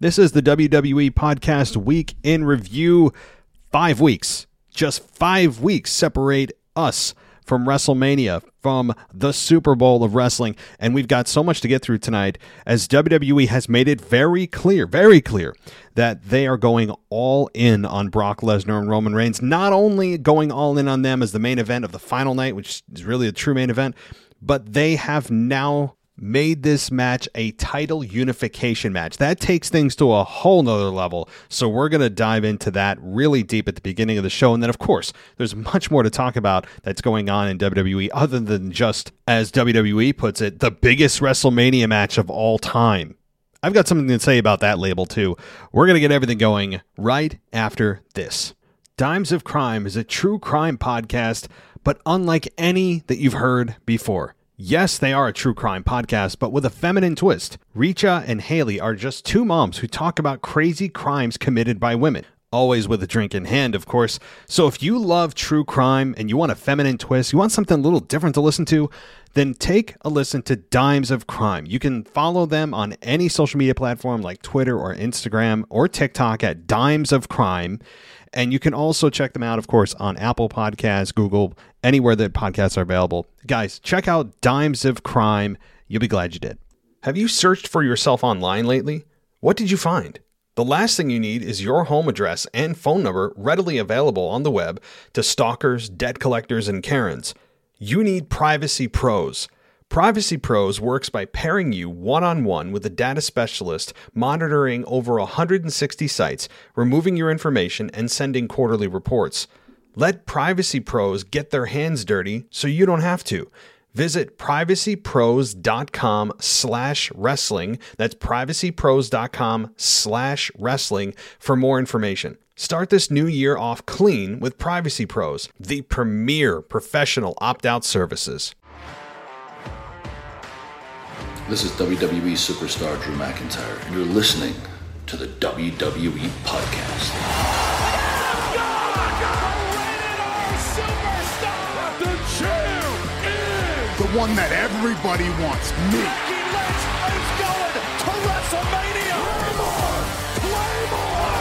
This is the WWE Podcast Week in Review. Five weeks, just five weeks separate us from WrestleMania, from the Super Bowl of wrestling. And we've got so much to get through tonight as WWE has made it very clear, very clear, that they are going all in on Brock Lesnar and Roman Reigns. Not only going all in on them as the main event of the final night, which is really a true main event, but they have now made this match a title unification match. That takes things to a whole nother level. So we're going to dive into that really deep at the beginning of the show. And then, of course, there's much more to talk about that's going on in WWE other than just, as WWE puts it, the biggest WrestleMania match of all time. I've got something to say about that label too. We're going to get everything going right after this. Dimes of Crime is a true crime podcast, but unlike any that you've heard before. Yes, they are a true crime podcast, but with a feminine twist. Richa and Haley are just two moms who talk about crazy crimes committed by women. Always with a drink in hand, of course. So if you love true crime and you want a feminine twist, you want something a little different to listen to, then take a listen to Dimes of Crime. You can follow them on any social media platform like Twitter or Instagram or TikTok at Dimes of Crime. And you can also check them out, of course, on Apple Podcasts, Google, anywhere that podcasts are available. Guys, check out Dimes of Crime. You'll be glad you did. Have you searched for yourself online lately? What did you find? The last thing you need is your home address and phone number readily available on the web to stalkers, debt collectors, and Karens. You need Privacy Pros. Privacy Pros works by pairing you one on one with a data specialist monitoring over 160 sites, removing your information, and sending quarterly reports. Let Privacy Pros get their hands dirty so you don't have to. Visit privacypros.com slash wrestling. That's privacypros.com slash wrestling for more information. Start this new year off clean with Privacy Pros, the premier professional opt out services. This is WWE superstar Drew McIntyre, and you're listening to the WWE Podcast. The the, the one that everybody wants, me. Becky Lynch is going to WrestleMania. Play more. Play more.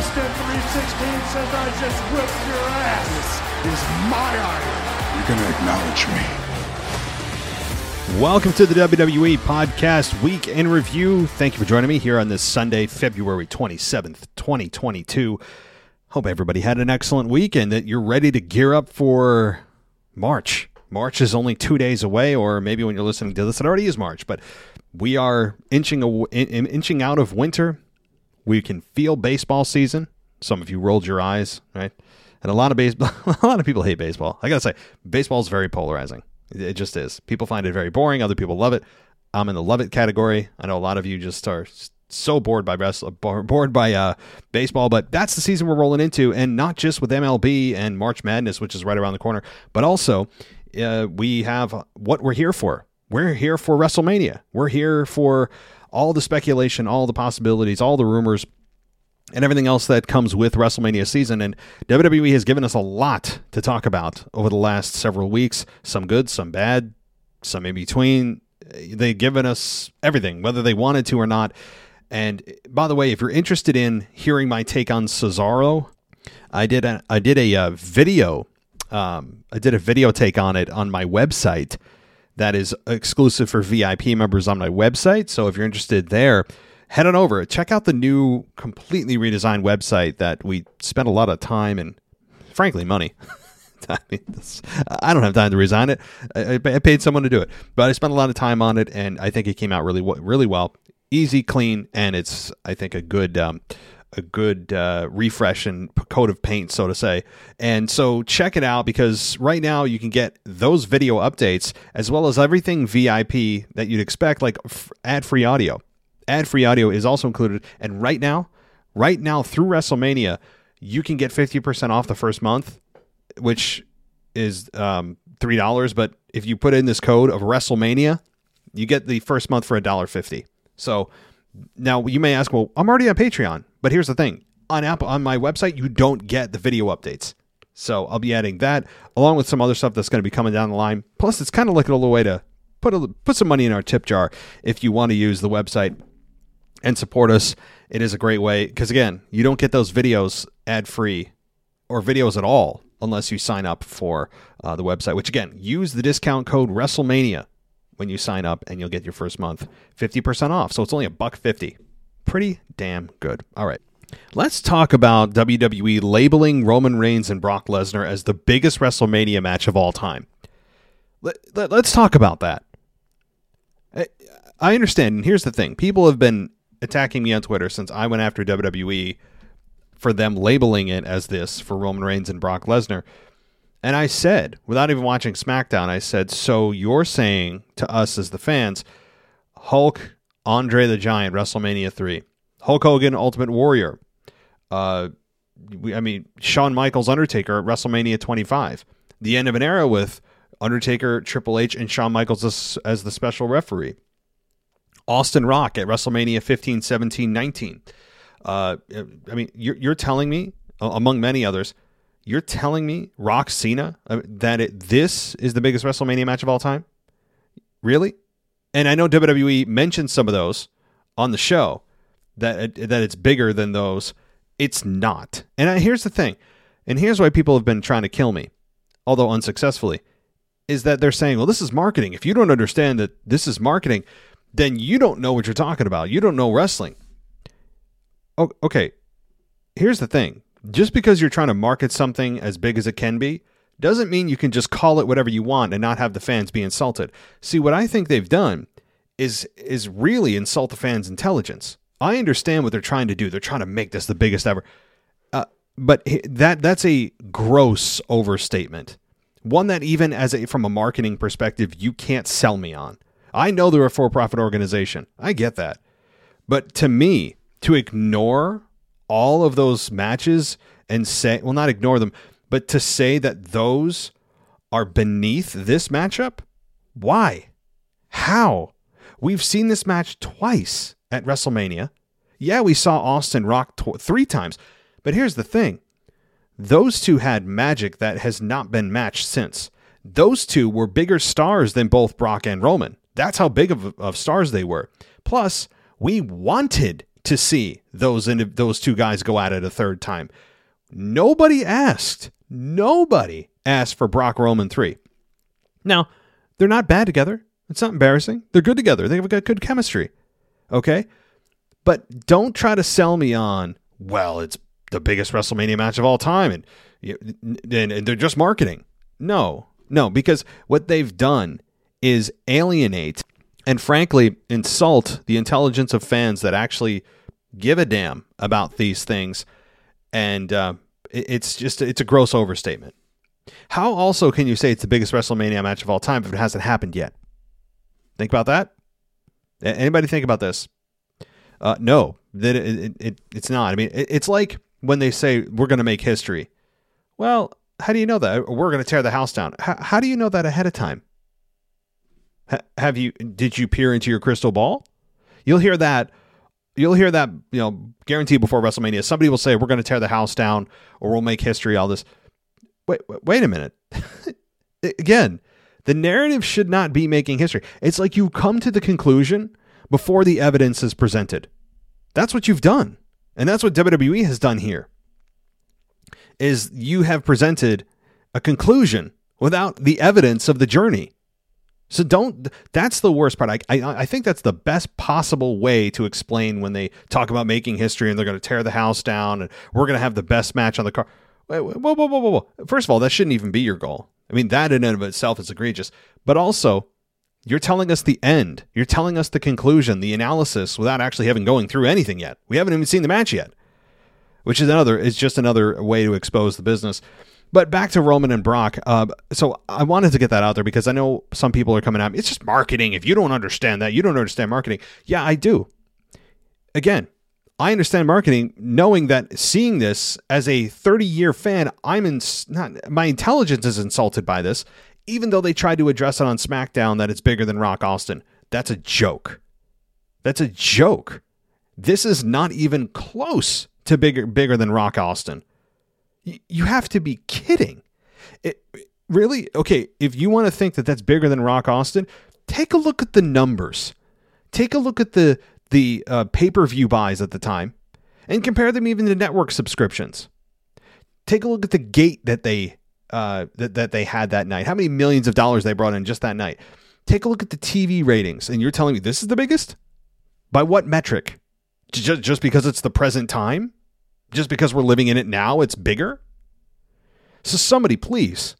Austin 316 says I just whipped your ass. This is my iron. You're gonna acknowledge me. Welcome to the WWE Podcast Week in Review. Thank you for joining me here on this Sunday, February 27th, 2022. Hope everybody had an excellent week and that you're ready to gear up for March. March is only two days away, or maybe when you're listening to this, it already is March, but we are inching, in, in- inching out of winter. We can feel baseball season. Some of you rolled your eyes, right? And a lot of baseball, a lot of people hate baseball. I gotta say, baseball is very polarizing. It, just is. People find it very boring. Other people love it. I'm in the love it category. I know a lot of you just are so bored by wrestling, bored by uh, baseball, but that's the season we're rolling into, and not just with MLB and March Madness, which is right around the corner, but also uh, we have what we're here for. We're here for WrestleMania. We're here for all the speculation, all the possibilities, all the rumors, and everything else that comes with WrestleMania season. And WWE has given us a lot to talk about over the last several weeks. Some good, some bad, some in between. They've given us everything, whether they wanted to or not. And by the way, if you're interested in hearing my take on Cesaro, I did a I did a uh, video. Um, I did a video take on it on my website that is exclusive for VIP members on my website. So if you're interested there, head on over. Check out the new, completely redesigned website that we spent a lot of time and, frankly, money. I mean, I don't have time to resign it. I, I paid someone to do it, but I spent a lot of time on it, and I think it came out really, really well. Easy, clean, and it's I think a good, um, a good uh, refresh and coat of paint, so to say. And so check it out because right now you can get those video updates as well as everything VIP that you'd expect, like f- ad-free audio. Ad-free audio is also included, and right now, right now through WrestleMania, you can get fifty percent off the first month which is um, three dollars. But if you put in this code of WrestleMania, you get the first month for a dollar fifty. So now you may ask, well, I'm already on Patreon, but here's the thing: on Apple, on my website, you don't get the video updates. So I'll be adding that along with some other stuff that's going to be coming down the line. Plus, it's kind of like a little way to put a, put some money in our tip jar if you want to use the website and support us. It is a great way because again, you don't get those videos ad free or videos at all unless you sign up for uh, the website. Which again, use the discount code WrestleMania when you sign up, and you'll get your first month fifty percent off. So it's only a buck fifty. Pretty damn good. All right. Let's talk about WWE labeling Roman Reigns and Brock Lesnar as the biggest WrestleMania match of all time. Let, let, let's talk about that. I, I understand, and here's the thing people have been attacking me on Twitter since I went after WWE for them labeling it as this for Roman Reigns and Brock Lesnar. And I said, without even watching SmackDown, I said, so you're saying to us as the fans, Hulk, Andre the Giant, WrestleMania 3, Hulk Hogan, Ultimate Warrior, uh, I mean, Shawn Michaels, Undertaker WrestleMania 25, the end of an era with Undertaker, Triple H, and Shawn Michaels as, as the special referee. Austin Rock at WrestleMania 15, 17, 19. Uh, I mean, you're, you're telling me, among many others, you're telling me Rock Cena uh, that it, this is the biggest WrestleMania match of all time? Really? And I know WWE mentioned some of those on the show that that it's bigger than those. It's not. And I, here's the thing, and here's why people have been trying to kill me, although unsuccessfully, is that they're saying, well, this is marketing. If you don't understand that this is marketing, then you don't know what you're talking about. You don't know wrestling. Okay. Here's the thing just because you're trying to market something as big as it can be doesn't mean you can just call it whatever you want and not have the fans be insulted. See, what I think they've done is is really insult the fans' intelligence. I understand what they're trying to do. They're trying to make this the biggest ever. Uh, but that that's a gross overstatement. One that even as a from a marketing perspective you can't sell me on. I know they're a for-profit organization. I get that. But to me, to ignore all of those matches and say, well, not ignore them, but to say that those are beneath this matchup? Why? How? We've seen this match twice at WrestleMania. Yeah, we saw Austin Rock tw- three times, but here's the thing those two had magic that has not been matched since. Those two were bigger stars than both Brock and Roman. That's how big of, of stars they were. Plus, we wanted to see those those two guys go at it a third time. Nobody asked. Nobody asked for Brock Roman 3. Now, they're not bad together. It's not embarrassing. They're good together. They've got good chemistry. Okay? But don't try to sell me on, well, it's the biggest WrestleMania match of all time and, and, and they're just marketing. No, no, because what they've done is alienate and frankly insult the intelligence of fans that actually give a damn about these things. And uh, it's just it's a gross overstatement. How also can you say it's the biggest WrestleMania match of all time if it hasn't happened yet? Think about that. Anybody think about this? Uh, no, that it, it, it, it's not. I mean, it, it's like when they say we're going to make history. Well, how do you know that? We're going to tear the house down. How, how do you know that ahead of time? Have you? Did you peer into your crystal ball? You'll hear that. You'll hear that. You know, guaranteed before WrestleMania. Somebody will say we're going to tear the house down, or we'll make history. All this. Wait, wait, wait a minute. Again, the narrative should not be making history. It's like you come to the conclusion before the evidence is presented. That's what you've done. And that's what WWE has done here. Is you have presented a conclusion without the evidence of the journey. So don't. That's the worst part. I, I, I think that's the best possible way to explain when they talk about making history and they're going to tear the house down and we're going to have the best match on the car. Whoa, whoa, whoa, whoa, whoa! First of all, that shouldn't even be your goal. I mean, that in and of itself is egregious. But also, you're telling us the end. You're telling us the conclusion, the analysis, without actually having going through anything yet. We haven't even seen the match yet, which is another. It's just another way to expose the business. But back to Roman and Brock. Uh, so I wanted to get that out there because I know some people are coming at me. It's just marketing. If you don't understand that, you don't understand marketing. Yeah, I do. Again, I understand marketing, knowing that seeing this as a 30 year fan, I'm in not my intelligence is insulted by this, even though they tried to address it on SmackDown that it's bigger than Rock Austin. That's a joke. That's a joke. This is not even close to bigger bigger than Rock Austin. You have to be kidding. It, really? Okay, if you want to think that that's bigger than Rock Austin, take a look at the numbers. Take a look at the the uh, pay per view buys at the time and compare them even to network subscriptions. Take a look at the gate that they uh, that, that they had that night. How many millions of dollars they brought in just that night? Take a look at the TV ratings, and you're telling me this is the biggest? By what metric? Just, just because it's the present time? Just because we're living in it now, it's bigger? So somebody, please,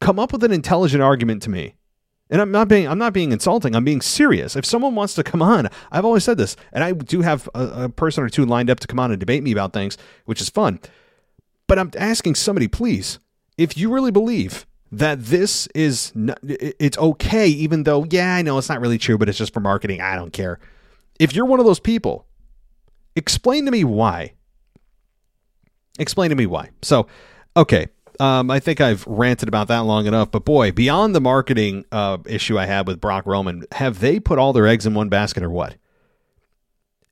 come up with an intelligent argument to me. And I'm not being I'm not being insulting. I'm being serious. If someone wants to come on, I've always said this, and I do have a, a person or two lined up to come on and debate me about things, which is fun. But I'm asking somebody, please, if you really believe that this is not, it's okay even though yeah i know it's not really true but it's just for marketing i don't care if you're one of those people explain to me why explain to me why so okay um, i think i've ranted about that long enough but boy beyond the marketing uh, issue i had with brock roman have they put all their eggs in one basket or what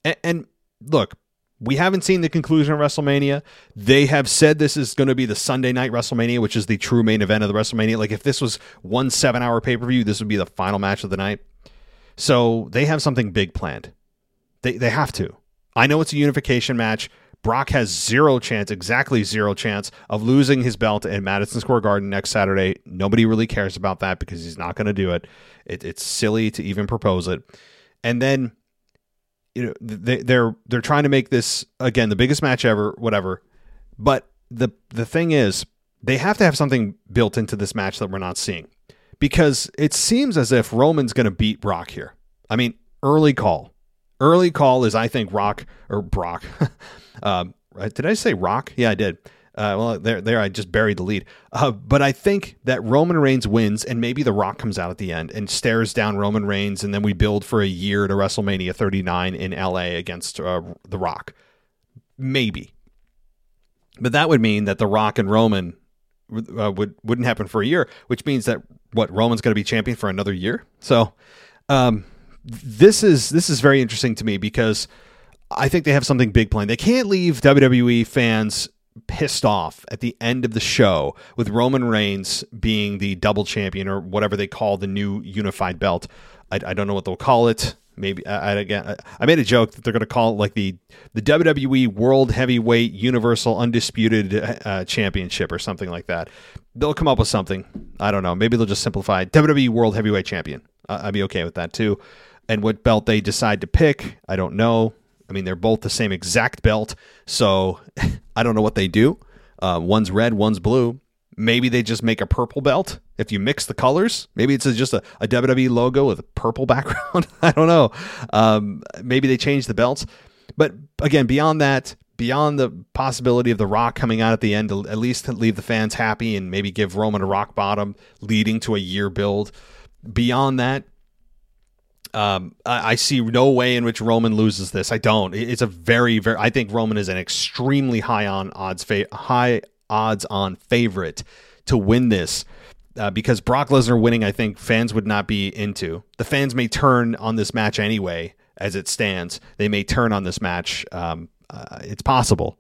and, and look we haven't seen the conclusion of WrestleMania. They have said this is going to be the Sunday night WrestleMania, which is the true main event of the WrestleMania. Like if this was one seven hour pay per view, this would be the final match of the night. So they have something big planned. They they have to. I know it's a unification match. Brock has zero chance, exactly zero chance of losing his belt at Madison Square Garden next Saturday. Nobody really cares about that because he's not going to do it. it. It's silly to even propose it. And then you know they, they're they're trying to make this again the biggest match ever, whatever. But the the thing is, they have to have something built into this match that we're not seeing, because it seems as if Roman's going to beat Brock here. I mean, early call, early call is I think Rock or Brock. um, did I say Rock? Yeah, I did. Uh, well, there, there, I just buried the lead. Uh, but I think that Roman Reigns wins, and maybe The Rock comes out at the end and stares down Roman Reigns, and then we build for a year to WrestleMania 39 in LA against uh, The Rock. Maybe, but that would mean that The Rock and Roman uh, would wouldn't happen for a year, which means that what Roman's going to be champion for another year. So, um, this is this is very interesting to me because. I think they have something big planned. They can't leave WWE fans pissed off at the end of the show with Roman Reigns being the double champion or whatever they call the new unified belt. I, I don't know what they'll call it. Maybe I, I again I made a joke that they're going to call it like the the WWE World Heavyweight Universal Undisputed uh, Championship or something like that. They'll come up with something. I don't know. Maybe they'll just simplify WWE World Heavyweight Champion. Uh, I'd be okay with that too. And what belt they decide to pick, I don't know. I mean, they're both the same exact belt, so I don't know what they do. Uh, one's red, one's blue. Maybe they just make a purple belt if you mix the colors. Maybe it's just a, a WWE logo with a purple background. I don't know. Um, maybe they change the belts. But again, beyond that, beyond the possibility of The Rock coming out at the end to at least leave the fans happy and maybe give Roman a rock bottom, leading to a year build. Beyond that, um, I, I, see no way in which Roman loses this. I don't. It's a very, very. I think Roman is an extremely high on odds, fa- high odds on favorite to win this. Uh, because Brock Lesnar winning, I think fans would not be into. The fans may turn on this match anyway, as it stands. They may turn on this match. Um, uh, it's possible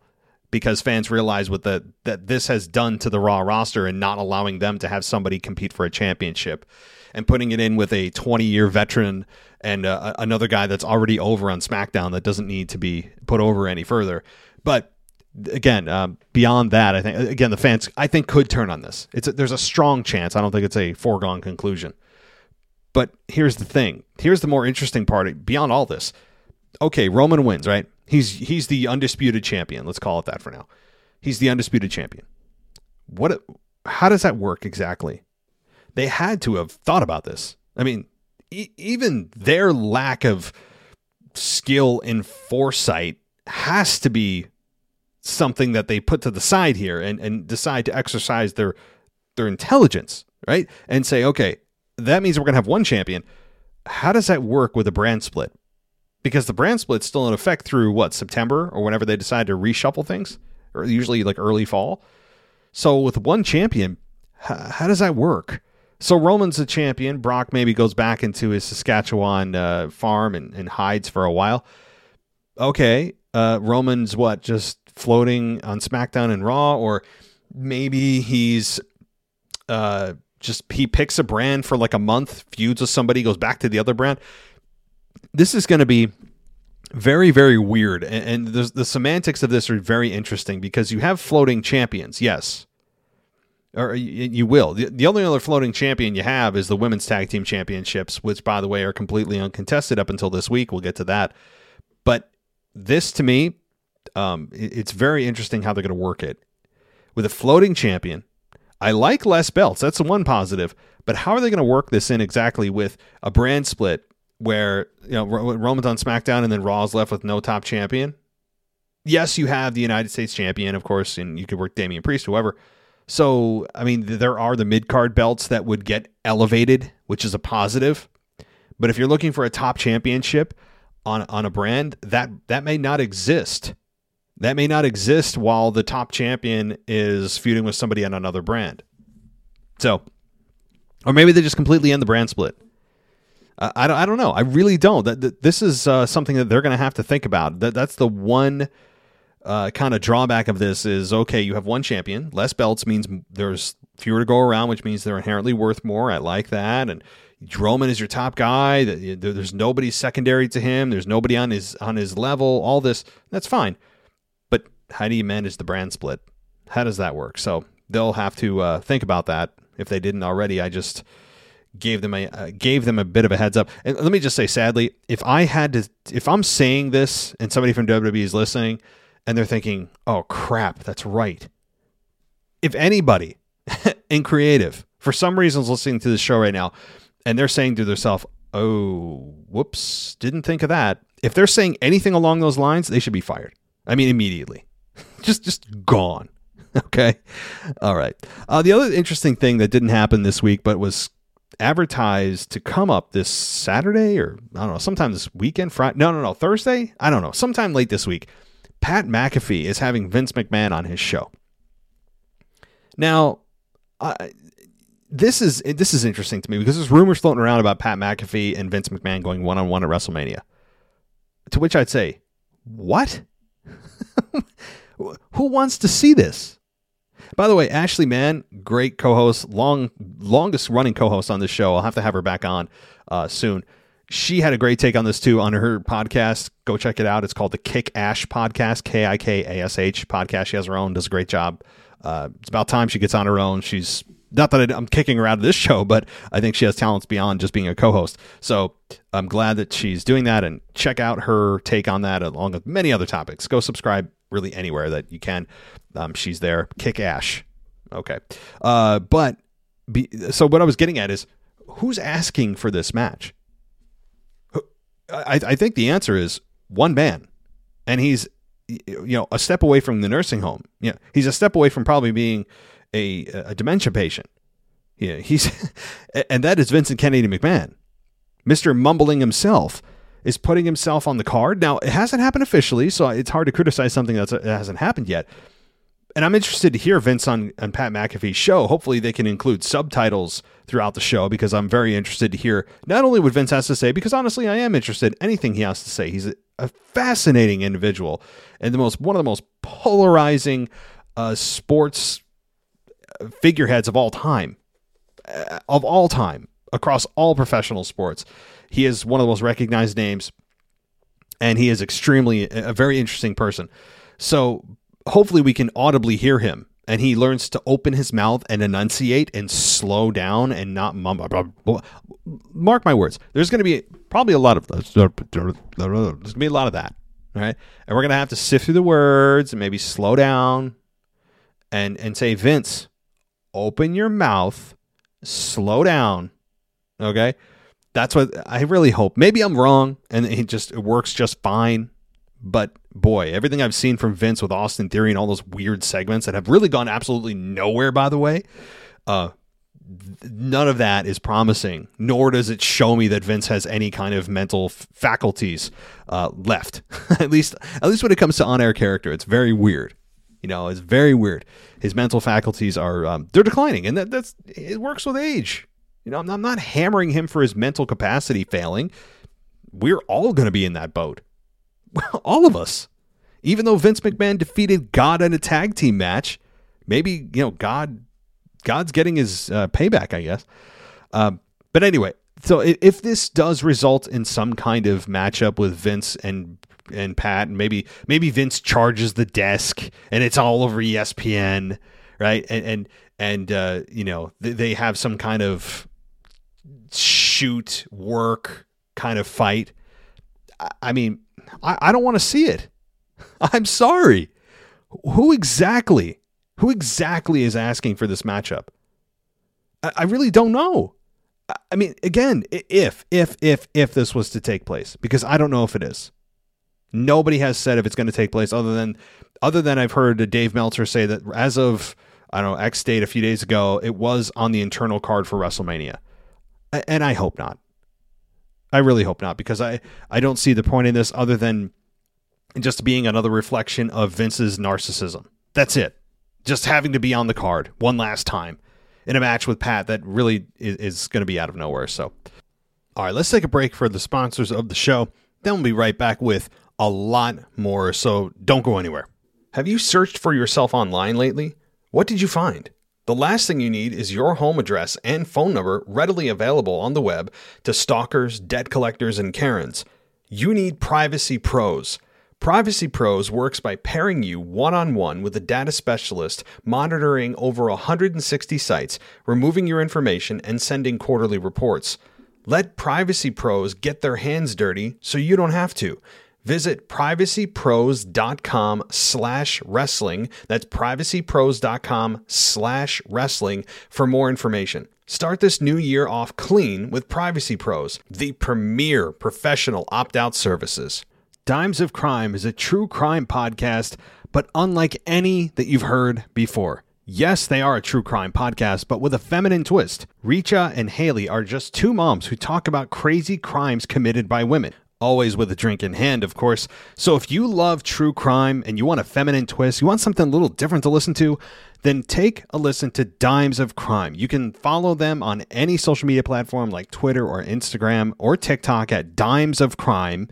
because fans realize what the that this has done to the Raw roster and not allowing them to have somebody compete for a championship and putting it in with a 20 year veteran and uh, another guy that's already over on SmackDown that doesn't need to be put over any further. But again, um, beyond that, I think again the fans I think could turn on this. It's a, there's a strong chance. I don't think it's a foregone conclusion. But here's the thing. Here's the more interesting part. Beyond all this, okay, Roman wins, right? He's he's the undisputed champion. Let's call it that for now. He's the undisputed champion. What? How does that work exactly? They had to have thought about this. I mean, e- even their lack of skill and foresight has to be something that they put to the side here and, and decide to exercise their their intelligence, right? And say, okay, that means we're gonna have one champion. How does that work with a brand split? Because the brand split's still in effect through what, September or whenever they decide to reshuffle things? Or usually like early fall. So with one champion, how, how does that work? So Roman's a champion. Brock maybe goes back into his Saskatchewan uh, farm and, and, hides for a while. Okay, uh, Roman's what? Just floating on SmackDown and Raw, or maybe he's uh, just he picks a brand for like a month, feuds with somebody, goes back to the other brand. This is going to be very very weird and, and the, the semantics of this are very interesting because you have floating champions yes or you, will. The, the only other floating champion you have is the women's tag team championships which by the way are completely uncontested up until this week. We'll get to that. But this to me um, it's very interesting how they're going to work it. With a floating champion i like less belts. That's the one positive. But how are they going to work this in exactly with a brand split where you know Roman's on SmackDown and then Raw's left with no top champion. Yes, you have the United States champion, of course, and you could work Damian Priest, whoever. So, I mean, there are the mid card belts that would get elevated, which is a positive. But if you're looking for a top championship on on a brand, that that may not exist. That may not exist while the top champion is feuding with somebody on another brand. So, or maybe they just completely end the brand split. Uh, I, don't, I don't know. I really don't. That, that This is uh, something that they're going to have to think about. That That's the one uh, kind of drawback of this is okay, you have one champion. Less belts means there's fewer to go around, which means they're inherently worth more. I like that. And Roman is your top guy. There's nobody secondary to him. There's nobody on his on his level. All this that's fine. But how do you manage the brand split? How does that work? So they'll have to uh, think about that if they didn't already. I just gave them a uh, gave them a bit of a heads up. And let me just say, sadly, if I had to, if I'm saying this and somebody from WWE is listening and they're thinking, "Oh crap, that's right," if anybody in creative for some reason is listening to this show right now and they're saying to themselves, "Oh, whoops, didn't think of that," if they're saying anything along those lines, they should be fired. I mean, immediately, just just gone. Okay. All right. Uh, the other interesting thing that didn't happen this week, but was advertised to come up this Saturday or I don't know, sometime this weekend, Friday. No, no, no, Thursday. I don't know, sometime late this week. Pat McAfee is having Vince McMahon on his show. Now, this is this is interesting to me because there's rumors floating around about Pat McAfee and Vince McMahon going one on one at WrestleMania. To which I'd say, what? Who wants to see this? By the way, Ashley Mann, great co-host, long longest running co-host on this show. I'll have to have her back on uh, soon. She had a great take on this too on her podcast. Go check it out. It's called the Kick Ash Podcast, K I K A S H podcast. She has her own, does a great job. Uh, it's about time she gets on her own. She's not that I'm kicking her out of this show, but I think she has talents beyond just being a co-host. So I'm glad that she's doing that. And check out her take on that, along with many other topics. Go subscribe really anywhere that you can. Um, she's there. Kick Ash. Okay. Uh, but be, so what I was getting at is who's asking for this match? I, I think the answer is one man, and he's you know a step away from the nursing home. Yeah, he's a step away from probably being a, a dementia patient. Yeah, he's and that is Vincent Kennedy McMahon, Mister Mumbling himself is putting himself on the card. Now, it hasn't happened officially, so it's hard to criticize something that hasn't happened yet. And I'm interested to hear Vince on, on Pat McAfee's show. Hopefully, they can include subtitles throughout the show because I'm very interested to hear not only what Vince has to say, because honestly, I am interested in anything he has to say. He's a, fascinating individual and the most one of the most polarizing uh, sports uh, figureheads of all time, uh, of all time across all professional sports. He is one of the most recognized names, and he is extremely a very interesting person. So hopefully we can audibly hear him and he learns to open his mouth and enunciate and slow down and not mumble. Mark my words. There's going to be probably a lot of there's going to be a lot of that, right? And we're going to have to sift through the words and maybe slow down and and say, Vince, open your mouth, slow down, okay? That's what I really hope. Maybe I'm wrong and it just it works just fine. But boy, everything I've seen from Vince with Austin Theory and all those weird segments that have really gone absolutely nowhere, by the way, uh, none of that is promising. Nor does it show me that Vince has any kind of mental f- faculties uh, left. at least, at least when it comes to on-air character, it's very weird. You know, it's very weird. His mental faculties are um, they're declining, and that, that's it works with age. You know, I'm I'm not hammering him for his mental capacity failing. We're all going to be in that boat. all of us. Even though Vince McMahon defeated God in a tag team match, maybe you know God, God's getting his uh, payback, I guess. Um, but anyway, so if this does result in some kind of matchup with Vince and and Pat, and maybe maybe Vince charges the desk, and it's all over ESPN, right? And and and uh, you know they, they have some kind of shoot work kind of fight. I, I mean, I, I don't want to see it. I'm sorry. Who exactly? Who exactly is asking for this matchup? I, I really don't know. I mean, again, if if if if this was to take place, because I don't know if it is. Nobody has said if it's going to take place, other than other than I've heard Dave Meltzer say that as of I don't know X date a few days ago, it was on the internal card for WrestleMania, and I hope not. I really hope not because I I don't see the point in this other than just being another reflection of Vince's narcissism. That's it. Just having to be on the card one last time in a match with Pat that really is, is going to be out of nowhere. So, all right, let's take a break for the sponsors of the show. Then we'll be right back with a lot more. So don't go anywhere. Have you searched for yourself online lately? What did you find? The last thing you need is your home address and phone number readily available on the web to stalkers, debt collectors, and Karens. You need Privacy Pros. Privacy Pros works by pairing you one on one with a data specialist monitoring over 160 sites, removing your information, and sending quarterly reports. Let Privacy Pros get their hands dirty so you don't have to. Visit privacypros.com slash wrestling. That's privacypros.com slash wrestling for more information. Start this new year off clean with Privacy Pros, the premier professional opt out services. Dimes of Crime is a true crime podcast, but unlike any that you've heard before. Yes, they are a true crime podcast, but with a feminine twist. Richa and Haley are just two moms who talk about crazy crimes committed by women. Always with a drink in hand, of course. So if you love true crime and you want a feminine twist, you want something a little different to listen to, then take a listen to Dimes of Crime. You can follow them on any social media platform like Twitter or Instagram or TikTok at Dimes of Crime.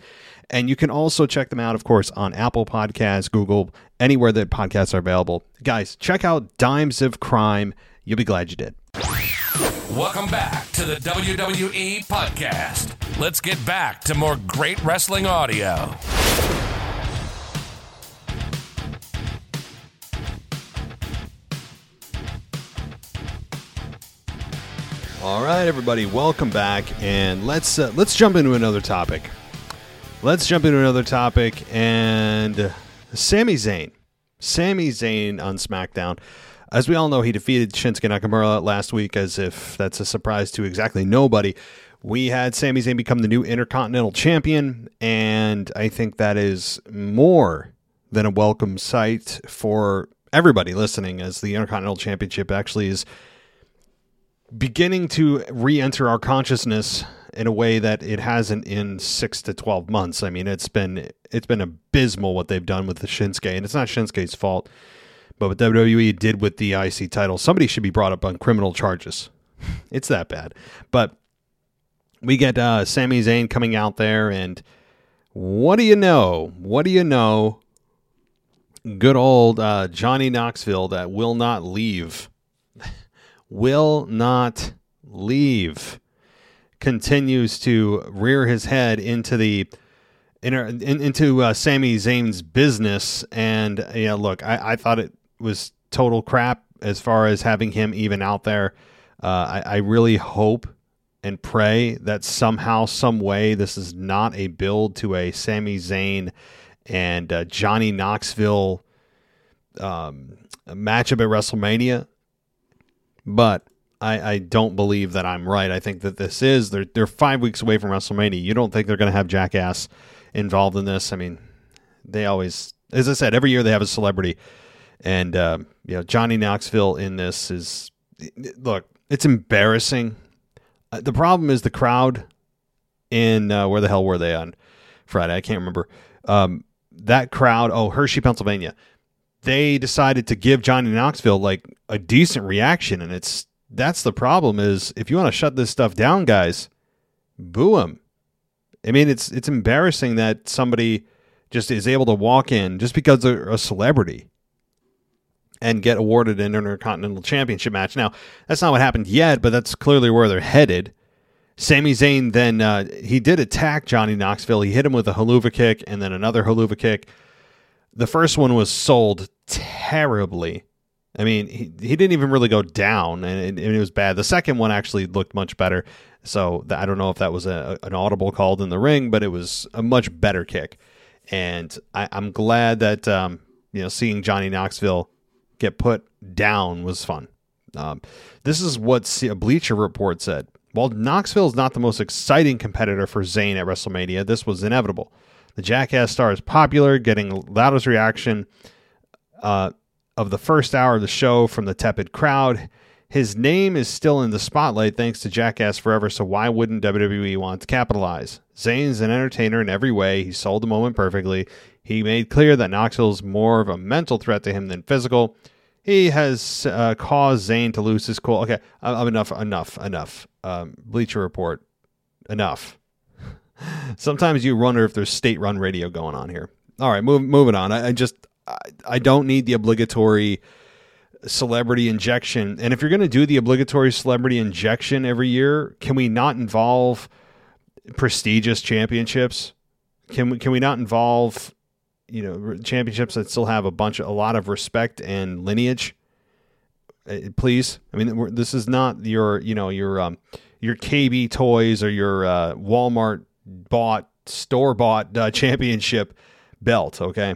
And you can also check them out, of course, on Apple Podcasts, Google, anywhere that podcasts are available. Guys, check out Dimes of Crime. You'll be glad you did. Welcome back to the WWE Podcast. Let's get back to more great wrestling audio. All right, everybody, welcome back, and let's uh, let's jump into another topic. Let's jump into another topic, and Sami Zayn, Sami Zayn on SmackDown. As we all know, he defeated Shinsuke Nakamura last week, as if that's a surprise to exactly nobody. We had Sami Zayn become the new Intercontinental Champion, and I think that is more than a welcome sight for everybody listening, as the Intercontinental Championship actually is beginning to re-enter our consciousness in a way that it hasn't in six to twelve months. I mean, it's been it's been abysmal what they've done with the Shinsuke, and it's not Shinsuke's fault. But what WWE did with the IC title, somebody should be brought up on criminal charges. it's that bad. But we get uh, Sami Zayn coming out there, and what do you know? What do you know? Good old uh, Johnny Knoxville that will not leave will not leave. Continues to rear his head into the in, into uh, Sami Zayn's business, and yeah, look, I, I thought it was total crap as far as having him even out there. Uh, I, I really hope and pray that somehow, some way, this is not a build to a Sami Zayn and uh, Johnny Knoxville um, matchup at WrestleMania but I, I don't believe that I'm right. I think that this is they're they're five weeks away from WrestleMania. You don't think they're going to have Jackass involved in this? I mean, they always, as I said, every year they have a celebrity, and uh, you know Johnny Knoxville in this is look. It's embarrassing. Uh, the problem is the crowd in uh, where the hell were they on Friday? I can't remember. Um, that crowd, oh Hershey, Pennsylvania they decided to give Johnny Knoxville like a decent reaction, and it's that's the problem. Is if you want to shut this stuff down, guys, boo him. I mean, it's it's embarrassing that somebody just is able to walk in just because they're a celebrity and get awarded an Intercontinental Championship match. Now, that's not what happened yet, but that's clearly where they're headed. Sami Zayn then uh, he did attack Johnny Knoxville. He hit him with a Helluva kick and then another Helluva kick. The first one was sold terribly. I mean, he, he didn't even really go down, and it, and it was bad. The second one actually looked much better. So I don't know if that was a, an audible called in the ring, but it was a much better kick. And I, am glad that um, you know seeing Johnny Knoxville get put down was fun. Um, this is what a Bleacher Report said. While Knoxville is not the most exciting competitor for Zayn at WrestleMania, this was inevitable. The Jackass star is popular, getting loudest reaction uh, of the first hour of the show from the tepid crowd. His name is still in the spotlight thanks to Jackass Forever, so why wouldn't WWE want to capitalize? Zayn's an entertainer in every way. He sold the moment perfectly. He made clear that Knoxville is more of a mental threat to him than physical. He has uh, caused Zayn to lose his cool. Okay, uh, enough, enough, enough. Um, Bleacher Report, enough. Sometimes you wonder if there's state-run radio going on here. All right, move, moving on. I, I just I, I don't need the obligatory celebrity injection. And if you're going to do the obligatory celebrity injection every year, can we not involve prestigious championships? Can we, can we not involve you know championships that still have a bunch of a lot of respect and lineage? Uh, please, I mean this is not your you know your um, your KB Toys or your uh, Walmart bought store bought uh, championship belt. Okay.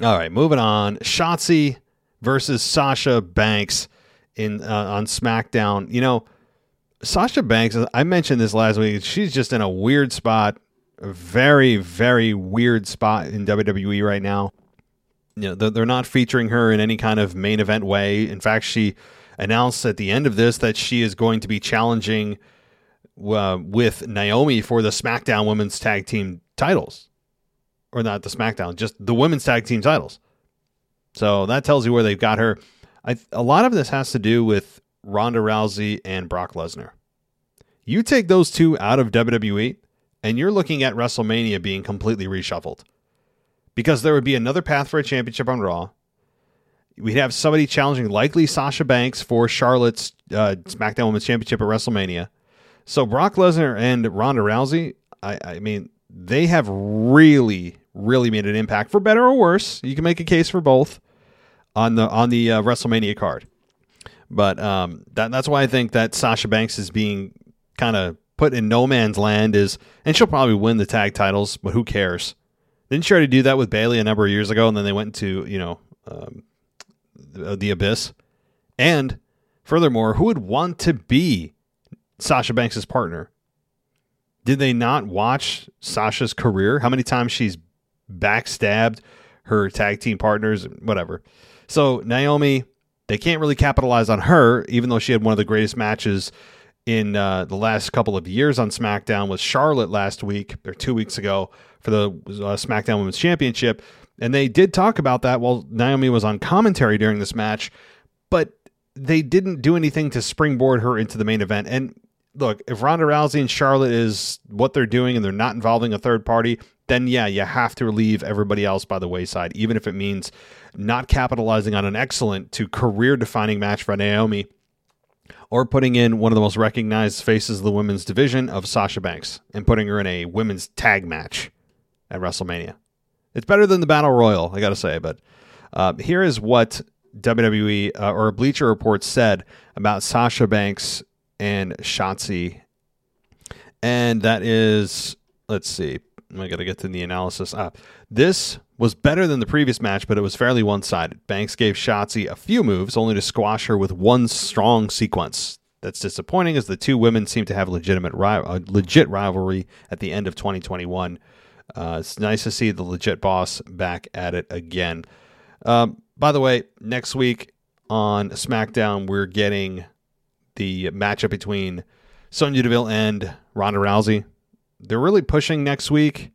All right, moving on. Shotzi versus Sasha Banks in uh, on SmackDown. You know, Sasha Banks. I mentioned this last week. She's just in a weird spot, a very very weird spot in WWE right now. You know, they're not featuring her in any kind of main event way. In fact, she announced at the end of this that she is going to be challenging uh, with Naomi for the SmackDown Women's Tag Team titles, or not the SmackDown, just the Women's Tag Team titles. So that tells you where they've got her. I, a lot of this has to do with Ronda Rousey and Brock Lesnar. You take those two out of WWE, and you're looking at WrestleMania being completely reshuffled. Because there would be another path for a championship on Raw. We'd have somebody challenging, likely Sasha Banks, for Charlotte's uh, SmackDown Women's Championship at WrestleMania. So Brock Lesnar and Ronda Rousey, I, I mean, they have really, really made an impact for better or worse. You can make a case for both on the on the uh, WrestleMania card. But um, that, that's why I think that Sasha Banks is being kind of put in no man's land is, and she'll probably win the tag titles, but who cares? Didn't she already do that with Bayley a number of years ago, and then they went to you know um, the, the abyss? And furthermore, who would want to be Sasha Banks' partner? Did they not watch Sasha's career? How many times she's backstabbed her tag team partners, whatever. So Naomi, they can't really capitalize on her, even though she had one of the greatest matches in uh, the last couple of years on SmackDown with Charlotte last week or two weeks ago for the uh, SmackDown Women's Championship. And they did talk about that while Naomi was on commentary during this match, but they didn't do anything to springboard her into the main event. And look, if Ronda Rousey and Charlotte is what they're doing and they're not involving a third party, then yeah, you have to leave everybody else by the wayside, even if it means not capitalizing on an excellent to career defining match for Naomi or putting in one of the most recognized faces of the women's division of Sasha Banks and putting her in a women's tag match at WrestleMania. It's better than the Battle Royal, I got to say, but uh, here is what WWE uh, or Bleacher Report said about Sasha Banks and Shotzi. And that is, let's see, I got to get to the analysis. Uh, this was better than the previous match, but it was fairly one sided. Banks gave Shotzi a few moves, only to squash her with one strong sequence. That's disappointing, as the two women seem to have legitimate ri- a legit rivalry at the end of 2021. Uh, it's nice to see the legit boss back at it again. Um, by the way, next week on SmackDown, we're getting the matchup between Sonya Deville and Ronda Rousey. They're really pushing next week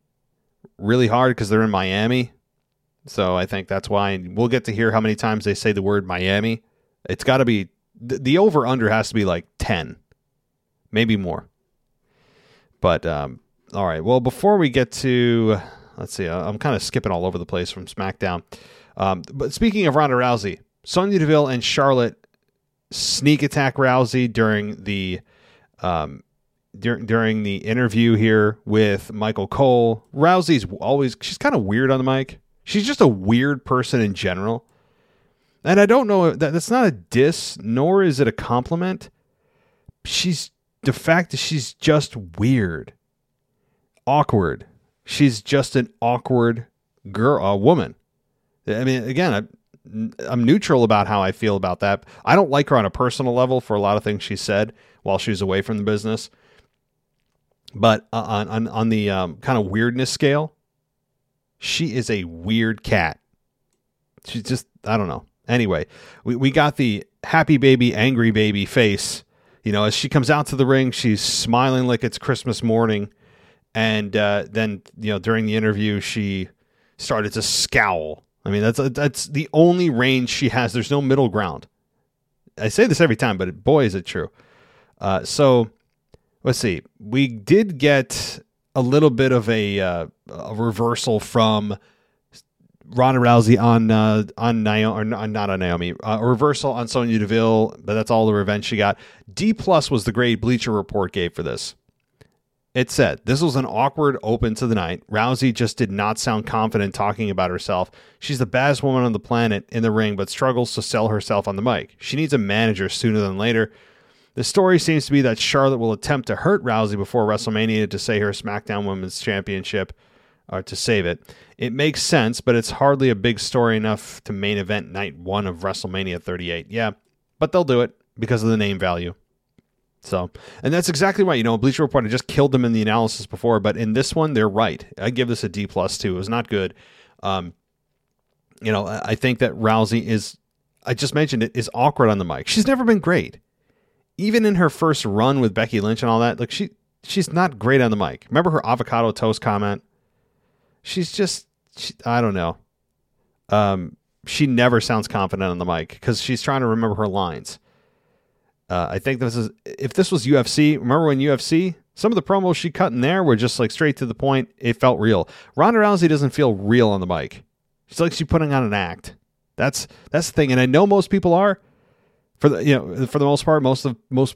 really hard because they're in Miami. So I think that's why we'll get to hear how many times they say the word Miami. It's got to be the over under has to be like 10, maybe more. But um, all right. Well, before we get to, let's see, I'm kind of skipping all over the place from SmackDown. Um, but speaking of Ronda Rousey, Sonya Deville and Charlotte sneak attack Rousey during the um, dur- during the interview here with Michael Cole. Rousey's always she's kind of weird on the mic. She's just a weird person in general. And I don't know that that's not a diss, nor is it a compliment. She's the fact that she's just weird, awkward. She's just an awkward girl, a woman. I mean, again, I, I'm neutral about how I feel about that. I don't like her on a personal level for a lot of things she said while she was away from the business. But uh, on on, on the um, kind of weirdness scale, she is a weird cat. She's just I don't know. Anyway, we, we got the happy baby, angry baby face. You know, as she comes out to the ring, she's smiling like it's Christmas morning. And uh, then, you know, during the interview, she started to scowl. I mean, that's that's the only range she has. There's no middle ground. I say this every time, but boy, is it true. Uh, so let's see. We did get a little bit of a, uh, a reversal from Ronda Rousey on uh, on Naomi, or not on Naomi, uh, a reversal on Sonya Deville, but that's all the revenge she got. D plus was the grade Bleacher Report gave for this. It said this was an awkward open to the night. Rousey just did not sound confident talking about herself. She's the baddest woman on the planet in the ring, but struggles to sell herself on the mic. She needs a manager sooner than later. The story seems to be that Charlotte will attempt to hurt Rousey before WrestleMania to say her SmackDown Women's Championship or to save it. It makes sense, but it's hardly a big story enough to main event night one of WrestleMania 38. Yeah, but they'll do it because of the name value. So, and that's exactly right. You know, Bleacher Report I just killed them in the analysis before, but in this one, they're right. I give this a D plus too. It was not good. Um, you know, I think that Rousey is. I just mentioned it is awkward on the mic. She's never been great, even in her first run with Becky Lynch and all that. Like she, she's not great on the mic. Remember her avocado toast comment? She's just, she, I don't know. Um, she never sounds confident on the mic because she's trying to remember her lines. Uh, I think this is if this was UFC. Remember when UFC? Some of the promos she cut in there were just like straight to the point. It felt real. Ronda Rousey doesn't feel real on the mic. She's like she's putting on an act. That's that's the thing, and I know most people are. For the you know for the most part, most of most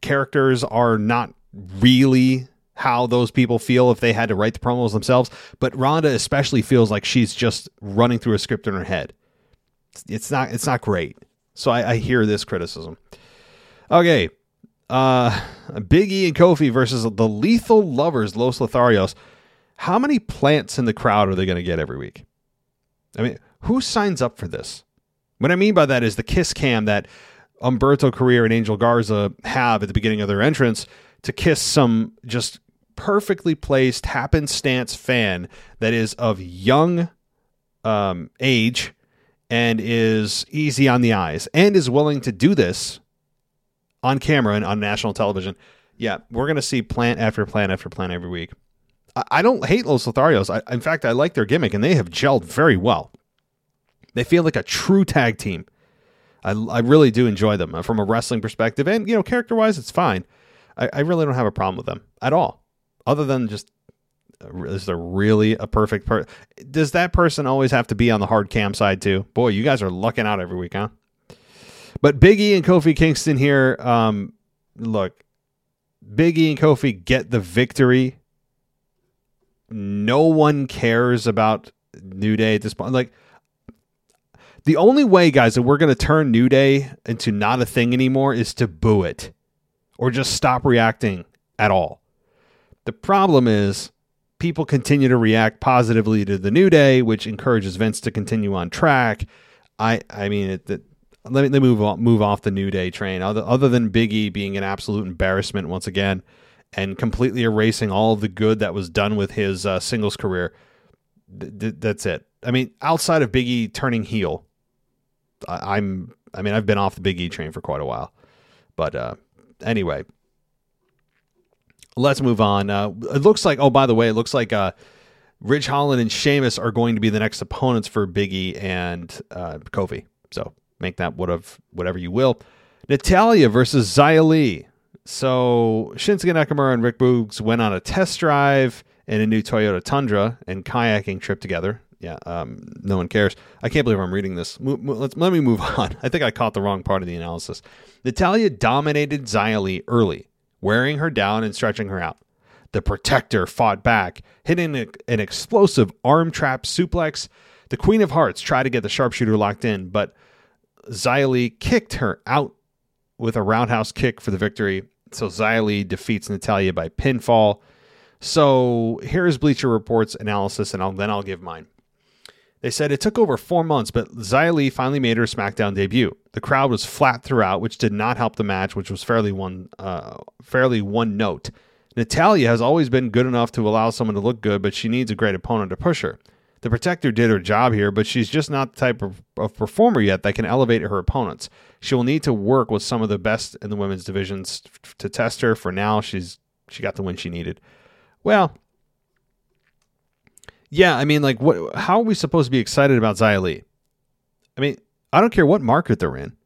characters are not really how those people feel if they had to write the promos themselves. But Ronda especially feels like she's just running through a script in her head. It's not it's not great. So I, I hear this criticism. Okay. Uh Big E and Kofi versus the Lethal Lovers, Los Lotharios. How many plants in the crowd are they going to get every week? I mean, who signs up for this? What I mean by that is the kiss cam that Humberto Carrillo and Angel Garza have at the beginning of their entrance to kiss some just perfectly placed happenstance fan that is of young um, age and is easy on the eyes and is willing to do this on camera and on national television. Yeah, we're going to see plant after plant after plant every week. I, I don't hate Los Lotharios. I, in fact, I like their gimmick and they have gelled very well. They feel like a true tag team. I, I really do enjoy them uh, from a wrestling perspective. And, you know, character wise, it's fine. I, I really don't have a problem with them at all other than just uh, is there really a perfect person? Does that person always have to be on the hard cam side too? Boy, you guys are lucking out every week, huh? But Biggie and Kofi Kingston here. Um, look, Biggie and Kofi get the victory. No one cares about New Day at this point. Like, the only way, guys, that we're going to turn New Day into not a thing anymore is to boo it or just stop reacting at all. The problem is people continue to react positively to the New Day, which encourages Vince to continue on track. I I mean, it, it, let me move move off the New Day train. Other other than Biggie being an absolute embarrassment once again, and completely erasing all of the good that was done with his uh, singles career. Th- th- that's it. I mean, outside of Biggie turning heel, I, I'm. I mean, I've been off the Big E train for quite a while. But uh, anyway, let's move on. Uh, it looks like, oh, by the way, it looks like uh, Ridge Holland and Sheamus are going to be the next opponents for Biggie and uh, Kofi. So make that whatever, whatever you will. Natalya versus Li. So Shinsuke Nakamura and Rick Boogs went on a test drive in a new Toyota Tundra and kayaking trip together. Yeah, um, no one cares. I can't believe I'm reading this. Mo- mo- let's, let me move on. I think I caught the wrong part of the analysis. Natalya dominated Xia Li early wearing her down and stretching her out. The protector fought back, hitting an explosive arm trap suplex. The Queen of Hearts tried to get the sharpshooter locked in, but Xia Li kicked her out with a roundhouse kick for the victory. So Xia Li defeats Natalya by pinfall. So here's Bleacher Report's analysis, and I'll, then I'll give mine. They said it took over four months, but Xia Li finally made her SmackDown debut. The crowd was flat throughout, which did not help the match, which was fairly one uh, fairly one note. Natalya has always been good enough to allow someone to look good, but she needs a great opponent to push her. The Protector did her job here, but she's just not the type of, of performer yet that can elevate her opponents. She will need to work with some of the best in the women's divisions to test her. For now, she's she got the win she needed. Well, yeah, I mean, like, what? How are we supposed to be excited about Xia? I mean, I don't care what market they're in.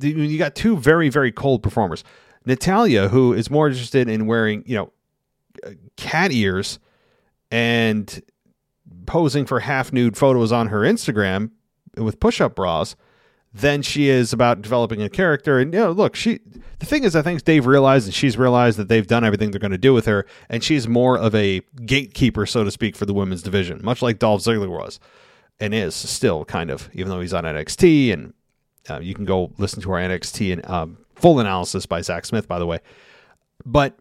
You got two very, very cold performers. Natalya, who is more interested in wearing, you know, uh, cat ears and posing for half nude photos on her Instagram with push up bras than she is about developing a character. And you know, look, she the thing is I think Dave realized and she's realized that they've done everything they're going to do with her, and she's more of a gatekeeper, so to speak, for the women's division, much like Dolph Ziggler was and is still kind of, even though he's on NXT and uh, you can go listen to our NXT and um, full analysis by Zach Smith, by the way. But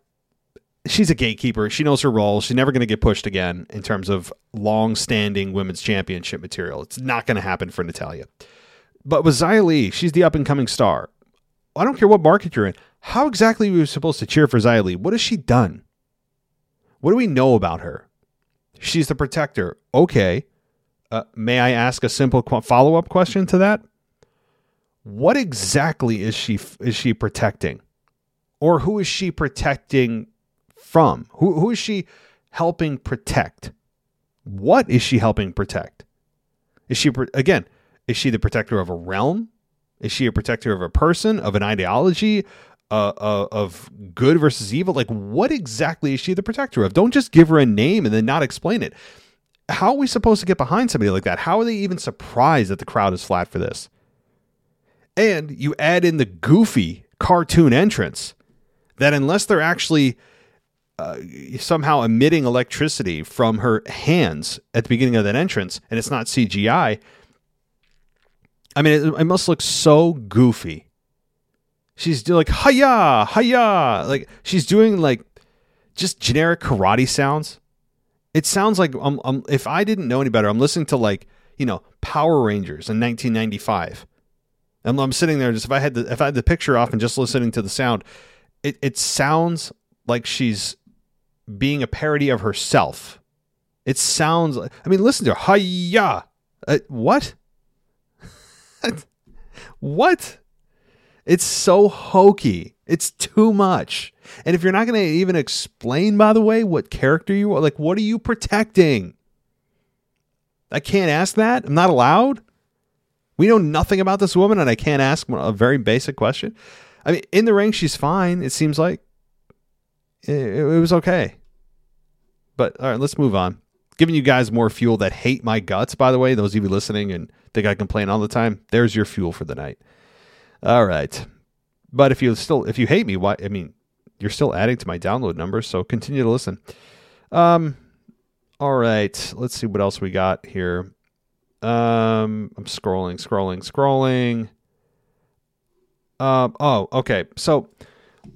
she's a gatekeeper. She knows her role. She's never going to get pushed again in terms of long-standing women's championship material. It's not going to happen for Natalya. But with Xia she's the up and coming star. I don't care what market you're in. How exactly are we supposed to cheer for Xia? What has she done? What do we know about her? She's the protector. Okay. Uh, may I ask a simple follow up question to that? What exactly is she is she protecting, or who is she protecting from? Who who is she helping protect? What is she helping protect? Is she again? Is she the protector of a realm? Is she a protector of a person, of an ideology, uh, uh, of good versus evil? Like, what exactly is she the protector of? Don't just give her a name and then not explain it. How are we supposed to get behind somebody like that? How are they even surprised that the crowd is flat for this? And you add in the goofy cartoon entrance that, unless they're actually uh, somehow emitting electricity from her hands at the beginning of that entrance, and it's not CGI, I mean, it, it must look so goofy. She's doing like hiya, hiya, like she's doing like just generic karate sounds. It sounds like um, um, if I didn't know any better, I'm listening to like you know Power Rangers in 1995. And I'm sitting there just if I had the if I had the picture off and just listening to the sound, it it sounds like she's being a parody of herself. It sounds like I mean, listen to her. Hiya. Uh, what? What? What? It's so hokey. It's too much. And if you're not going to even explain, by the way, what character you are, like, what are you protecting? I can't ask that. I'm not allowed. We know nothing about this woman, and I can't ask a very basic question. I mean, in the ring, she's fine. It seems like it, it was okay. But all right, let's move on. Giving you guys more fuel that hate my guts, by the way, those of you listening and think I complain all the time, there's your fuel for the night. All right. But if you still if you hate me, why I mean, you're still adding to my download numbers, so continue to listen. Um all right, let's see what else we got here. Um I'm scrolling, scrolling, scrolling. Um oh, okay. So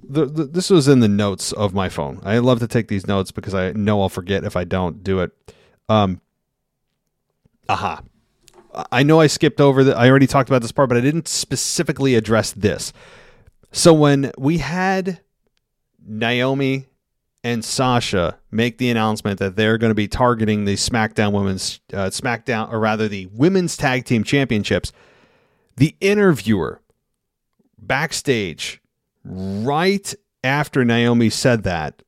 the, the, this was in the notes of my phone. I love to take these notes because I know I'll forget if I don't do it. Um, aha. I know I skipped over that. I already talked about this part, but I didn't specifically address this. So when we had Naomi and Sasha make the announcement that they're going to be targeting the SmackDown Women's uh, SmackDown, or rather the Women's Tag Team Championships, the interviewer backstage right after Naomi said that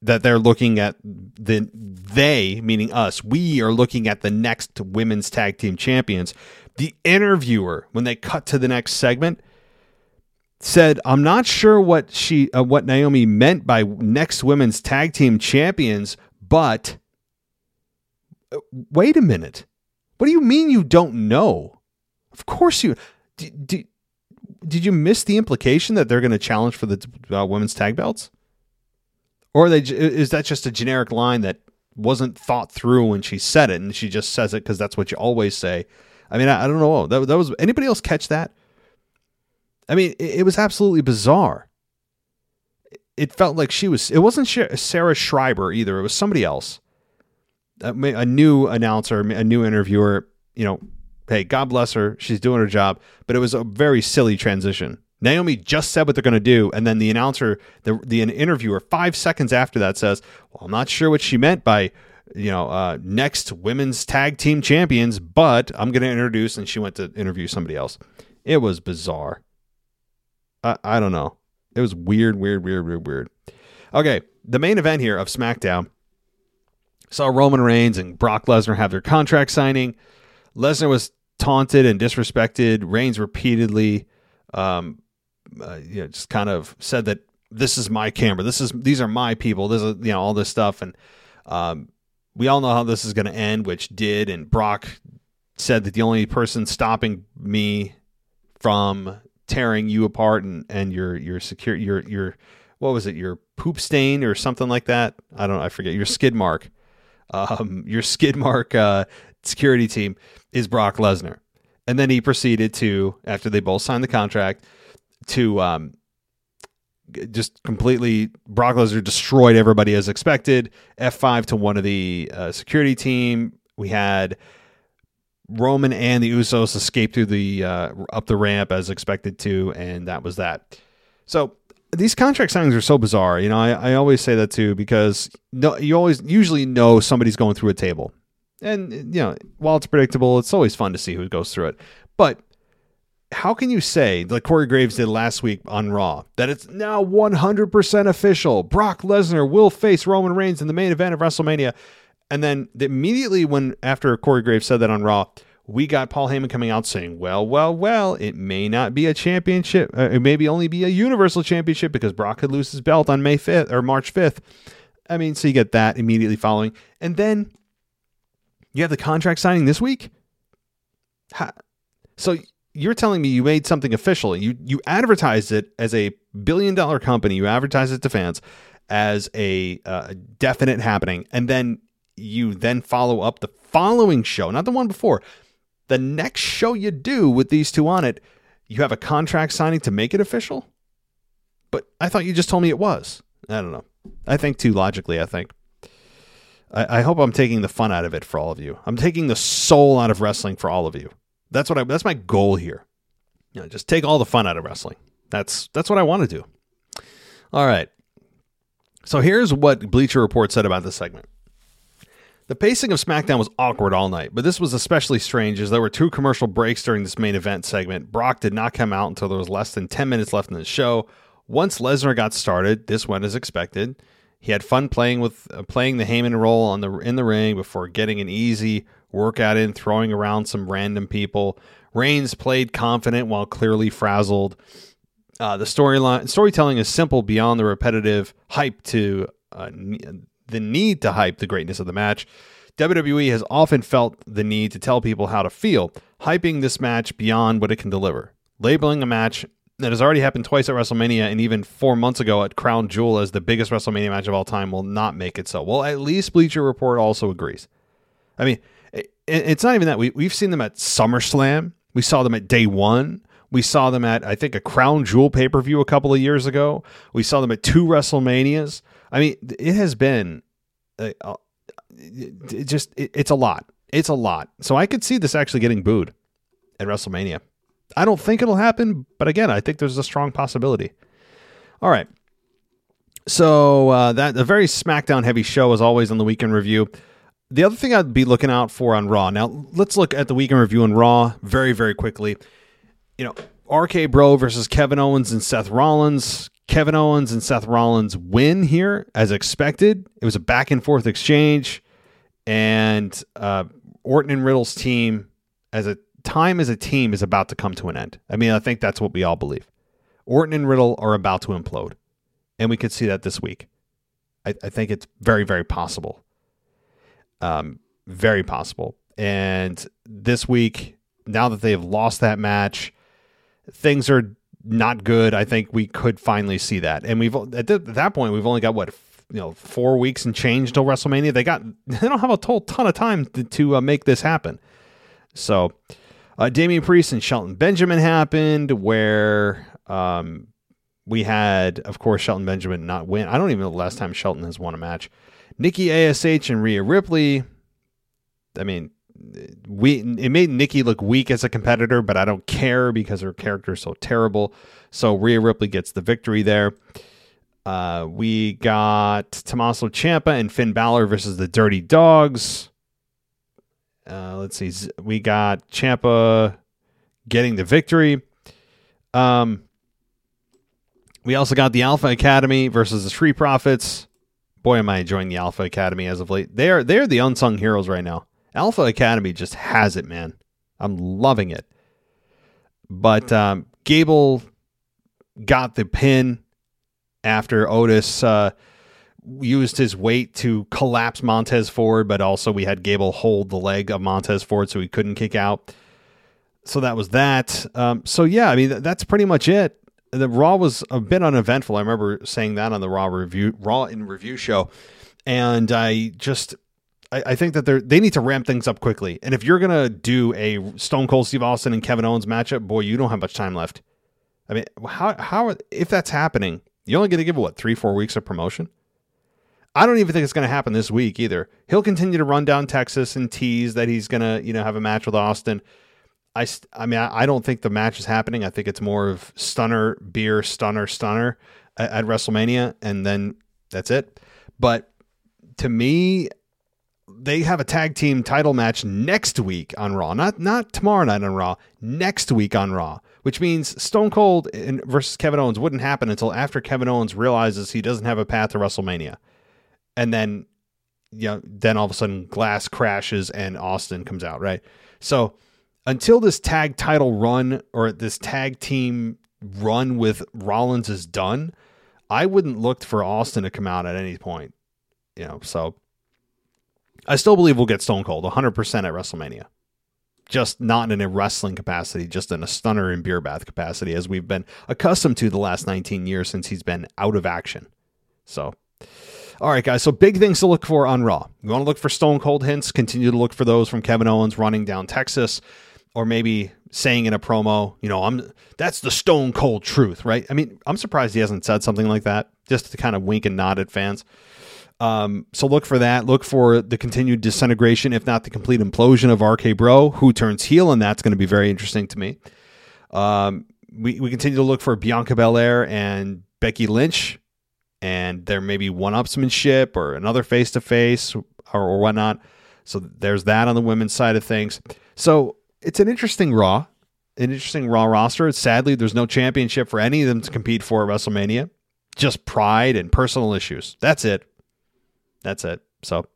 that they're looking at the they meaning us we are looking at the next women's tag team champions. The interviewer when they cut to the next segment said i'm not sure what she uh, what naomi meant by next women's tag team champions but uh, wait a minute. What do you mean you don't know? Of course you do, do, did you miss the implication that they're going to challenge for the uh, women's tag belts? Or they is that just a generic line that wasn't thought through when she said it, and she just says it because that's what you always say? I mean, I, I don't know. That, that was anybody else catch that? I mean, it, it was absolutely bizarre. It felt like she was. It wasn't Sarah Schreiber either. It was somebody else, a, a new announcer, a new interviewer. You know, hey, God bless her. She's doing her job. But it was a very silly transition. Naomi just said what they're going to do, and then the announcer, the the interviewer, five seconds after that says, "Well, I'm not sure what she meant by, you know, uh, next women's tag team champions, but I'm going to introduce." And she went to interview somebody else. It was bizarre. I I don't know. It was weird, weird, weird, weird, weird. Okay, the main event here of SmackDown saw Roman Reigns and Brock Lesnar have their contract signing. Lesnar was taunted and disrespected. Reigns repeatedly, um, uh, you know, just kind of said that this is my camera. This is these are my people. This is you know all this stuff, and um, we all know how this is going to end, which did. And Brock said that the only person stopping me from tearing you apart and and your your secure your your what was it your poop stain or something like that. I don't know. I forget your skid mark. Um, your skid mark uh, security team is Brock Lesnar. And then he proceeded to, after they both signed the contract, to um, just completely, Brock Lesnar destroyed everybody as expected. F5 to one of the uh, security team. We had Roman and the Usos escape through the uh, up the ramp as expected to, and that was that. So these contract signings are so bizarre. You know, I, I always say that too because no, you always usually know somebody's going through a table. And, you know, while it's predictable, it's always fun to see who goes through it. But how can you say, like Corey Graves did last week on Raw, that it's now 100% official? Brock Lesnar will face Roman Reigns in the main event of WrestleMania. And then immediately when after Corey Graves said that on Raw, we got Paul Heyman coming out saying, "Well, well, well, it may not be a championship. Uh, it maybe only be a Universal Championship because Brock could lose his belt on May 5th or March 5th." I mean, so you get that immediately following, and then you have the contract signing this week. So you're telling me you made something official. You you advertised it as a billion dollar company. You advertised it to fans as a uh, definite happening, and then you then follow up the following show, not the one before, the next show you do with these two on it. You have a contract signing to make it official. But I thought you just told me it was. I don't know. I think too logically. I think. I, I, hope I'm taking the fun out of it for all of you. I'm taking the soul out of wrestling for all of you. That's what I. That's my goal here. You know, just take all the fun out of wrestling. That's that's what I want to do. All right. So here's what Bleacher Report said about this segment. The pacing of SmackDown was awkward all night, but this was especially strange as there were two commercial breaks during this main event segment. Brock did not come out until there was less than 10 minutes left in the show. Once Lesnar got started, this went as expected. He had fun playing with uh, playing the Heyman role on the in the ring before getting an easy workout in, throwing around some random people. Reigns played confident while clearly frazzled. Uh, the storyline storytelling is simple beyond the repetitive hype to uh, the need to hype the greatness of the match. WWE has often felt the need to tell people how to feel, hyping this match beyond what it can deliver. Labeling a match that has already happened twice at WrestleMania and even four months ago at Crown Jewel as the biggest WrestleMania match of all time will not make it so. Well, at least Bleacher Report also agrees. I mean, it's not even that. We, we've seen them at SummerSlam. We saw them at day one. We saw them at, I think, a Crown Jewel pay per view a couple of years ago. We saw them at two WrestleManias. I mean, it has been uh, uh it just, it, it's a lot. It's a lot. So I could see this actually getting booed at WrestleMania. I don't think it'll happen, but again, I think there's a strong possibility. All right. So uh, that a very SmackDown heavy show as always on the week in review. The other thing I'd be looking out for on Raw. Now let's look at the week in review on Raw very very quickly. You know, RK Bro versus Kevin Owens and Seth Rollins. Kevin Owens and Seth Rollins win here as expected. It was a back and forth exchange, and uh, Orton and Riddle's team as a time as a team is about to come to an end. I mean, I think that's what we all believe. Orton and Riddle are about to implode, and we could see that this week. I, I think it's very, very possible. Um, very possible. And this week, now that they've lost that match, things are not good. I think we could finally see that. And we've at, at that point we've only got what you know four weeks and change till WrestleMania. They got they don't have a whole ton of time to, to uh, make this happen. So, uh, Damian Priest and Shelton Benjamin happened where um, we had, of course, Shelton Benjamin not win. I don't even know the last time Shelton has won a match. Nikki Ash and Rhea Ripley. I mean, we it made Nikki look weak as a competitor, but I don't care because her character is so terrible. So Rhea Ripley gets the victory there. Uh, we got Tommaso Ciampa and Finn Balor versus the Dirty Dogs. Uh, let's see. We got Ciampa getting the victory. Um, we also got the Alpha Academy versus the Street Profits. Boy, am I enjoying the Alpha Academy as of late. They are they are the unsung heroes right now. Alpha Academy just has it, man. I'm loving it. But um, Gable got the pin after Otis uh, used his weight to collapse Montez Ford, but also we had Gable hold the leg of Montez Ford so he couldn't kick out. So that was that. Um, so yeah, I mean that's pretty much it. The Raw was a bit uneventful. I remember saying that on the Raw review, Raw in review show, and I just I, I think that they they need to ramp things up quickly. And if you're gonna do a Stone Cold Steve Austin and Kevin Owens matchup, boy, you don't have much time left. I mean, how how if that's happening, you're only going to give what three four weeks of promotion. I don't even think it's going to happen this week either. He'll continue to run down Texas and tease that he's going to you know have a match with Austin. I, I mean, I, I don't think the match is happening. I think it's more of stunner, beer, stunner, stunner at, at WrestleMania, and then that's it. But to me, they have a tag team title match next week on Raw, not not tomorrow night on Raw, next week on Raw, which means Stone Cold versus Kevin Owens wouldn't happen until after Kevin Owens realizes he doesn't have a path to WrestleMania, and then you know then all of a sudden Glass crashes and Austin comes out, right? So until this tag title run or this tag team run with Rollins is done, I wouldn't look for Austin to come out at any point. You know, so I still believe we'll get Stone Cold 100% at WrestleMania. Just not in a wrestling capacity, just in a stunner and beer bath capacity, as we've been accustomed to the last 19 years since he's been out of action. So, all right, guys. So, big things to look for on Raw. You want to look for Stone Cold hints, continue to look for those from Kevin Owens running down Texas, or maybe saying in a promo, you know, I'm that's the Stone Cold truth, right? I mean, I'm surprised he hasn't said something like that, just to kind of wink and nod at fans. Um, so look for that. Look for the continued disintegration, if not the complete implosion of RK Bro, who turns heel, and that's going to be very interesting to me. Um, we, we continue to look for Bianca Belair and Becky Lynch, and there may be one upsmanship or another face to face or whatnot. So there's that on the women's side of things. So it's an interesting Raw, an interesting Raw roster. Sadly, there's no championship for any of them to compete for at WrestleMania. Just pride and personal issues. That's it. That's it. So,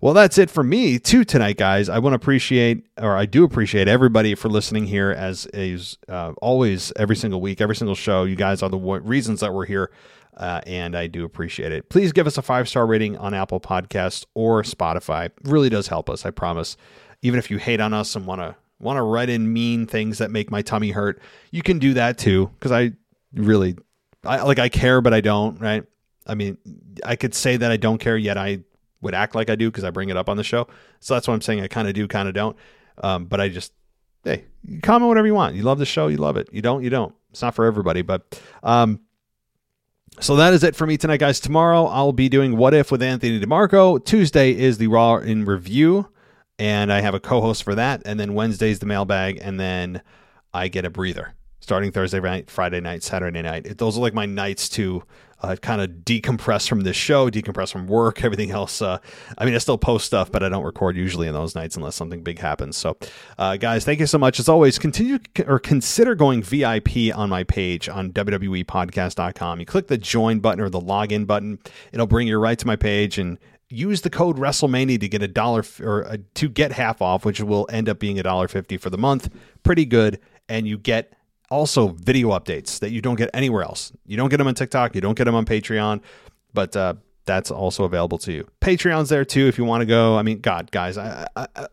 well, that's it for me too tonight, guys. I want to appreciate, or I do appreciate everybody for listening here as is uh, always, every single week, every single show. You guys are the reasons that we're here, uh, and I do appreciate it. Please give us a five star rating on Apple Podcasts or Spotify. Really does help us. I promise. Even if you hate on us and want to want to write in mean things that make my tummy hurt, you can do that too. Because I really, I like I care, but I don't. Right? I mean, I could say that I don't care, yet I would act like I do because I bring it up on the show. So that's what I'm saying. I kind of do, kind of don't. Um, but I just, hey, comment whatever you want. You love the show, you love it. You don't, you don't. It's not for everybody. But um, so that is it for me tonight, guys. Tomorrow I'll be doing What If with Anthony DeMarco. Tuesday is the Raw in Review, and I have a co host for that. And then Wednesday's the mailbag, and then I get a breather starting Thursday night, Friday night, Saturday night. Those are like my nights to uh, kind of decompress from this show, decompress from work, everything else. Uh, I mean, I still post stuff, but I don't record usually in those nights unless something big happens. So, uh, guys, thank you so much. As always, continue or consider going VIP on my page on WWEpodcast.com. You click the join button or the login button, it'll bring you right to my page and use the code WrestleMania to get a dollar or a, to get half off, which will end up being a dollar fifty for the month. Pretty good, and you get also video updates that you don't get anywhere else. You don't get them on TikTok, you don't get them on Patreon, but uh, that's also available to you. Patreon's there too if you want to go. I mean, God, guys, I, I, I,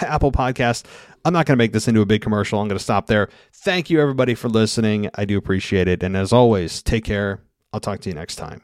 Apple Podcast. I'm not going to make this into a big commercial. I'm going to stop there. Thank you, everybody, for listening. I do appreciate it. And as always, take care. I'll talk to you next time.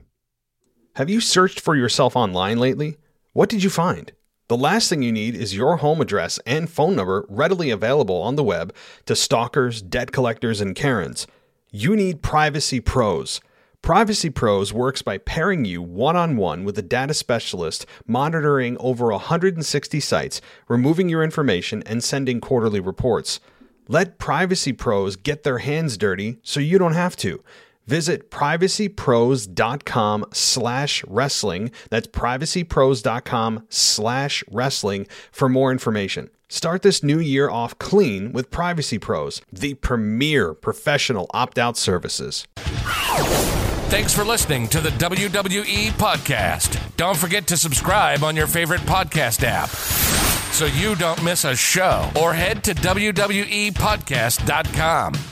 Have you searched for yourself online lately? What did you find? The last thing you need is your home address and phone number readily available on the web to stalkers, debt collectors, and Karens. You need Privacy Pros. Privacy Pros works by pairing you one on one with a data specialist monitoring over 160 sites, removing your information, and sending quarterly reports. Let Privacy Pros get their hands dirty so you don't have to. Visit privacypros.com slash wrestling. That's privacypros.com slash wrestling for more information. Start this new year off clean with Privacy Pros, the premier professional opt out services. Thanks for listening to the WWE Podcast. Don't forget to subscribe on your favorite podcast app so you don't miss a show or head to WWEPodcast.com.